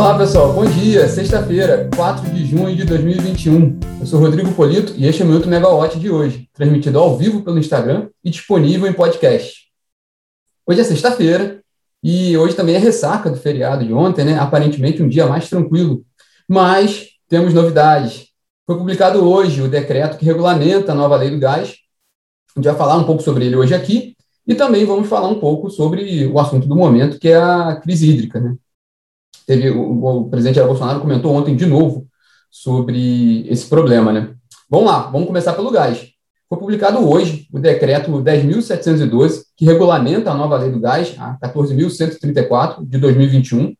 Olá, pessoal. Bom dia. Sexta-feira, 4 de junho de 2021. Eu sou Rodrigo Polito e este é o Minuto Megawatt de hoje, transmitido ao vivo pelo Instagram e disponível em podcast. Hoje é sexta-feira e hoje também é ressaca do feriado de ontem, né? Aparentemente um dia mais tranquilo. Mas temos novidades. Foi publicado hoje o decreto que regulamenta a nova lei do gás. A gente vai falar um pouco sobre ele hoje aqui e também vamos falar um pouco sobre o assunto do momento, que é a crise hídrica, né? Teve o, o presidente Jair Bolsonaro comentou ontem de novo sobre esse problema, né? Vamos lá, vamos começar pelo gás. Foi publicado hoje o decreto 10.712, que regulamenta a nova lei do gás, a 14.134 de 2021.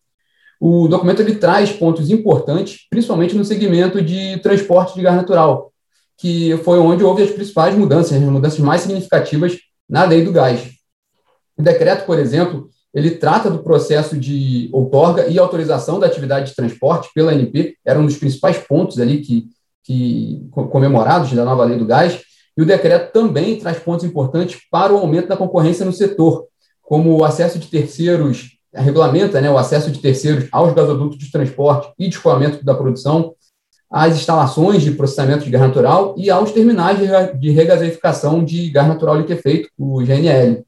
O documento ele traz pontos importantes, principalmente no segmento de transporte de gás natural, que foi onde houve as principais mudanças, as mudanças mais significativas na lei do gás. O decreto, por exemplo, ele trata do processo de outorga e autorização da atividade de transporte pela ANP, era um dos principais pontos ali que, que comemorados da nova lei do gás, e o decreto também traz pontos importantes para o aumento da concorrência no setor, como o acesso de terceiros, regulamenta né, o acesso de terceiros aos gasodutos de transporte e de escoamento da produção, às instalações de processamento de gás natural e aos terminais de regasificação de gás natural liquefeito, o GNL.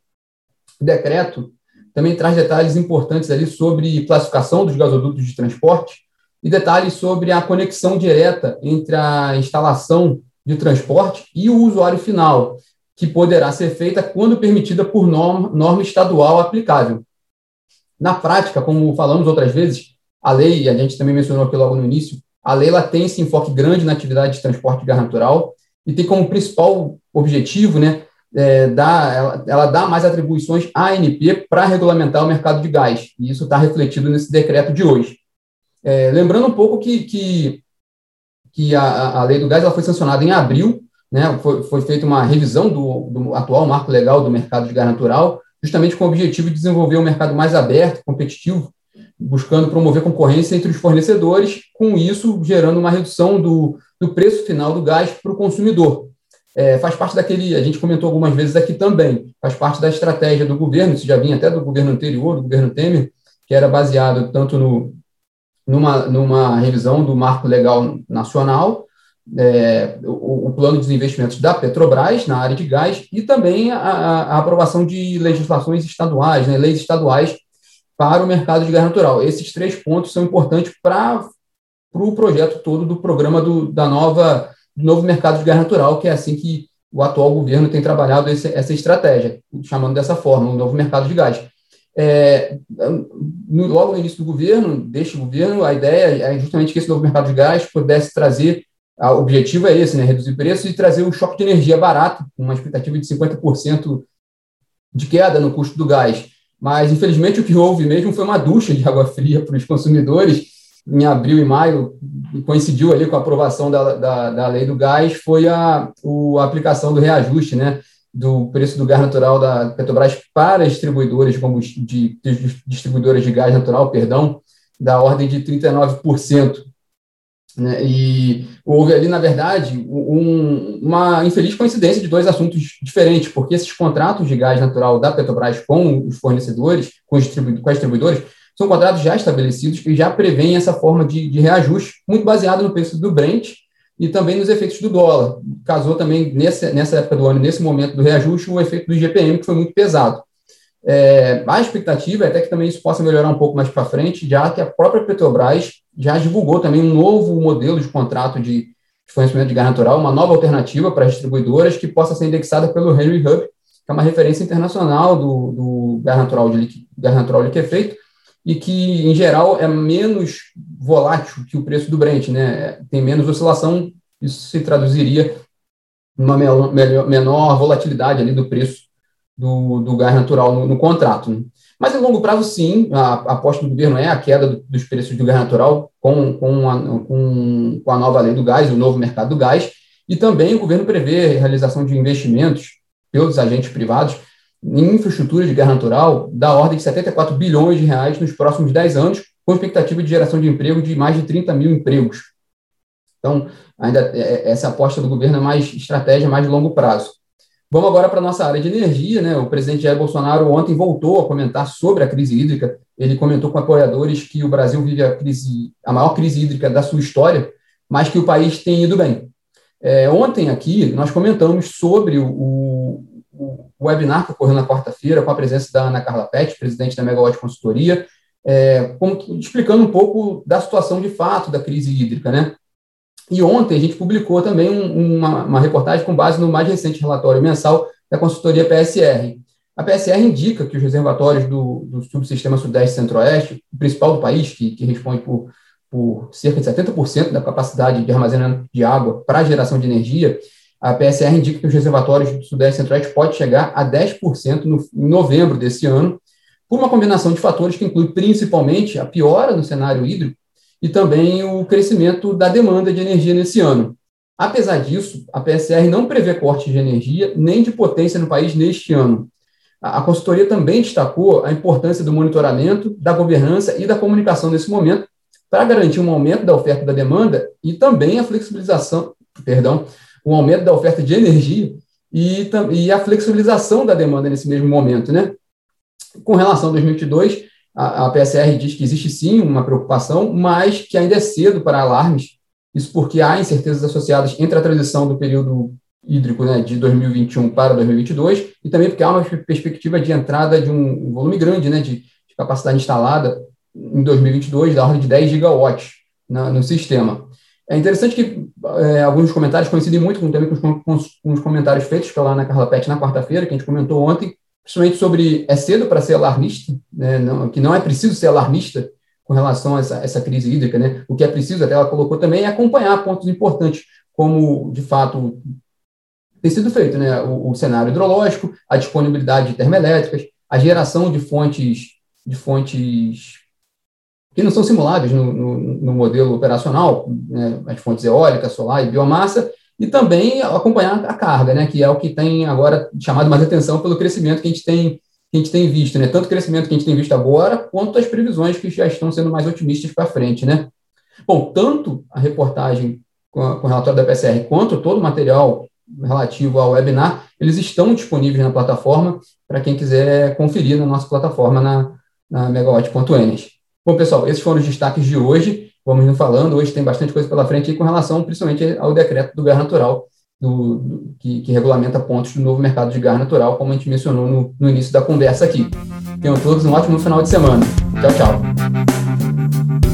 O decreto também traz detalhes importantes ali sobre classificação dos gasodutos de transporte e detalhes sobre a conexão direta entre a instalação de transporte e o usuário final, que poderá ser feita quando permitida por norma, norma estadual aplicável. Na prática, como falamos outras vezes, a lei, a gente também mencionou aqui logo no início, a lei ela tem esse enfoque grande na atividade de transporte de gás natural e tem como principal objetivo né, é, dá, ela, ela, dá mais atribuições à ANP para regulamentar o mercado de gás, e isso está refletido nesse decreto de hoje. É, lembrando um pouco que, que, que a, a, lei do gás ela foi sancionada em abril, né, foi, foi feita uma revisão do, do atual marco legal do mercado de gás natural, justamente com o objetivo de desenvolver um mercado mais aberto, competitivo, buscando promover concorrência entre os fornecedores, com isso gerando uma redução do, do preço final do gás para o consumidor é, faz parte daquele, a gente comentou algumas vezes aqui também, faz parte da estratégia do governo, isso já vinha até do governo anterior, do governo Temer, que era baseado tanto no, numa, numa revisão do marco legal nacional, é, o, o, plano de investimentos da Petrobras na área de gás e também a, a aprovação de legislações estaduais, né, leis estaduais para o mercado de gás natural. Esses três pontos são importantes para o pro projeto todo do programa do, da nova do novo mercado de gás natural, que é assim que o atual governo tem trabalhado esse, essa estratégia, chamando dessa forma, um novo mercado de gás. É, no, logo no início do governo, deste governo, a ideia é justamente que esse novo mercado de gás pudesse trazer, o objetivo é esse, né, reduzir preços e trazer um choque de energia barato, com uma expectativa de 50% de queda no custo do gás. Mas, infelizmente, o que houve mesmo foi uma ducha de água fria para os consumidores, em abril e maio, coincidiu ali com a aprovação da, da, da lei do gás, foi a, o, a aplicação do reajuste, né, do preço do gás natural da Petrobras para distribuidoras de, de, de distribuidoras de gás natural, perdão, da ordem de 39%. Né, e houve ali, na verdade, um, uma infeliz coincidência de dois assuntos diferentes, porque esses contratos de gás natural da Petrobras com os fornecedores, com, os distribu com as distribuidoras, são contratos já estabelecidos que já prevêem essa forma de, de reajuste, muito baseado no preço do Brent e também nos efeitos do dólar. Casou também nessa, nessa época do ano, nesse momento do reajuste, o efeito do IGPM, que foi muito pesado. É, a expectativa é até que também isso possa melhorar um pouco mais para frente, já que a própria Petrobras já divulgou também um novo modelo de contrato de, de fornecimento de gás natural, uma nova alternativa para as distribuidoras que possa ser indexada pelo Henry Hub, que é uma referência internacional do, do gás natural de gás natural liquefeito, e que, em geral, é menos volátil que o preço do Brent, né? Tem menos oscilação, isso se traduziria numa menor, volatilidade ali do preço do, do gás natural no, no contrato. Né? Mas, em longo prazo, sim, a, a aposta do governo é a queda do, dos preços do gás natural com, com, a, com, com a nova lei do gás, o novo mercado do gás, e também o governo prevê a realização de investimentos pelos agentes privados em infraestrutura de guerra natural da ordem de 74 bilhões de reais nos próximos 10 anos, com expectativa de geração de emprego de mais de 30 mil empregos. Então, ainda é, é, essa aposta do governo é mais estratégia, mais de longo prazo. Vamos agora para a nossa área de energia. Né? O presidente Jair Bolsonaro ontem voltou a comentar sobre a crise hídrica. ele comentou com apoiadores que o Brasil vive a, crise, a maior crise hídrica da sua história, mas que o país tem ido bem. É, ontem aqui nós comentamos sobre o, o, webinar que ocorreu na quarta-feira com a presença da Ana Carla Pet, presidente da Megawatt Consultoria, é, como, explicando um pouco da situação de fato da crise hídrica, né? E ontem a gente publicou também um, uma, uma, reportagem com base no mais recente relatório mensal da consultoria PSR. A PSR indica que os reservatórios do, do subsistema Sudeste Centro-Oeste, o principal do país, que, que responde por, por cerca de 70% da capacidade de armazenamento de água para geração de energia, a PSR indica que os reservatórios do Sudeste Centro-Oeste pode chegar a 10% no, em novembro desse ano, por uma combinação de fatores que inclui principalmente a piora no cenário hídrico e também o crescimento da demanda de energia nesse ano. Apesar disso, a PSR não prevê corte de energia nem de potência no país neste ano. A consultoria também destacou a importância do monitoramento, da governança e da comunicação nesse momento para garantir um aumento da oferta da demanda e também a flexibilização, perdão, um aumento da oferta de energia e, e a flexibilização da demanda nesse mesmo momento, né? Com relação a 2022, a, a PSR diz que existe sim uma preocupação, mas que ainda é cedo para alarmes. Isso porque há incertezas associadas entre a transição do período hídrico né, de 2021 para 2022 e também porque há uma perspectiva de entrada de um volume grande né, de, de capacidade instalada em 2022 da ordem de 10 gigawatts na, no sistema. É interessante que é, alguns comentários coincidem muito com, também com, os, com os comentários feitos pela Ana Carla Pet na quarta-feira, que a gente comentou ontem, principalmente sobre é cedo para ser alarmista, né, não, que não é preciso ser alarmista com relação a essa, essa, crise hídrica, né? O que é preciso, até ela colocou também, é acompanhar pontos importantes, como, de fato, tem sido feito, né? O, o cenário hidrológico, a disponibilidade de termoelétricas, a geração de fontes, de fontes que não são simuladas no, no, no modelo operacional, né? as fontes eólica, solar e biomassa, e também acompanhar a carga, né, que é o que tem agora chamado mais atenção pelo crescimento que a gente tem, que a gente tem visto, né, tanto o crescimento que a gente tem visto agora, quanto as previsões que já estão sendo mais otimistas para frente, né. Bom, tanto a reportagem com, a, com o relatório da PCR, quanto todo o material relativo ao webinar, eles estão disponíveis na plataforma para quem quiser conferir na nossa plataforma na, na megawatt.enes. Bom, pessoal, esses foram os destaques de hoje vamos indo falando. Hoje tem bastante coisa pela frente com relação, principalmente, ao decreto do gás natural, do, do, que, que, regulamenta pontos do novo mercado de gás natural, como a gente mencionou no, no início da conversa aqui. Tenham todos um ótimo final de semana. Tchau, tchau.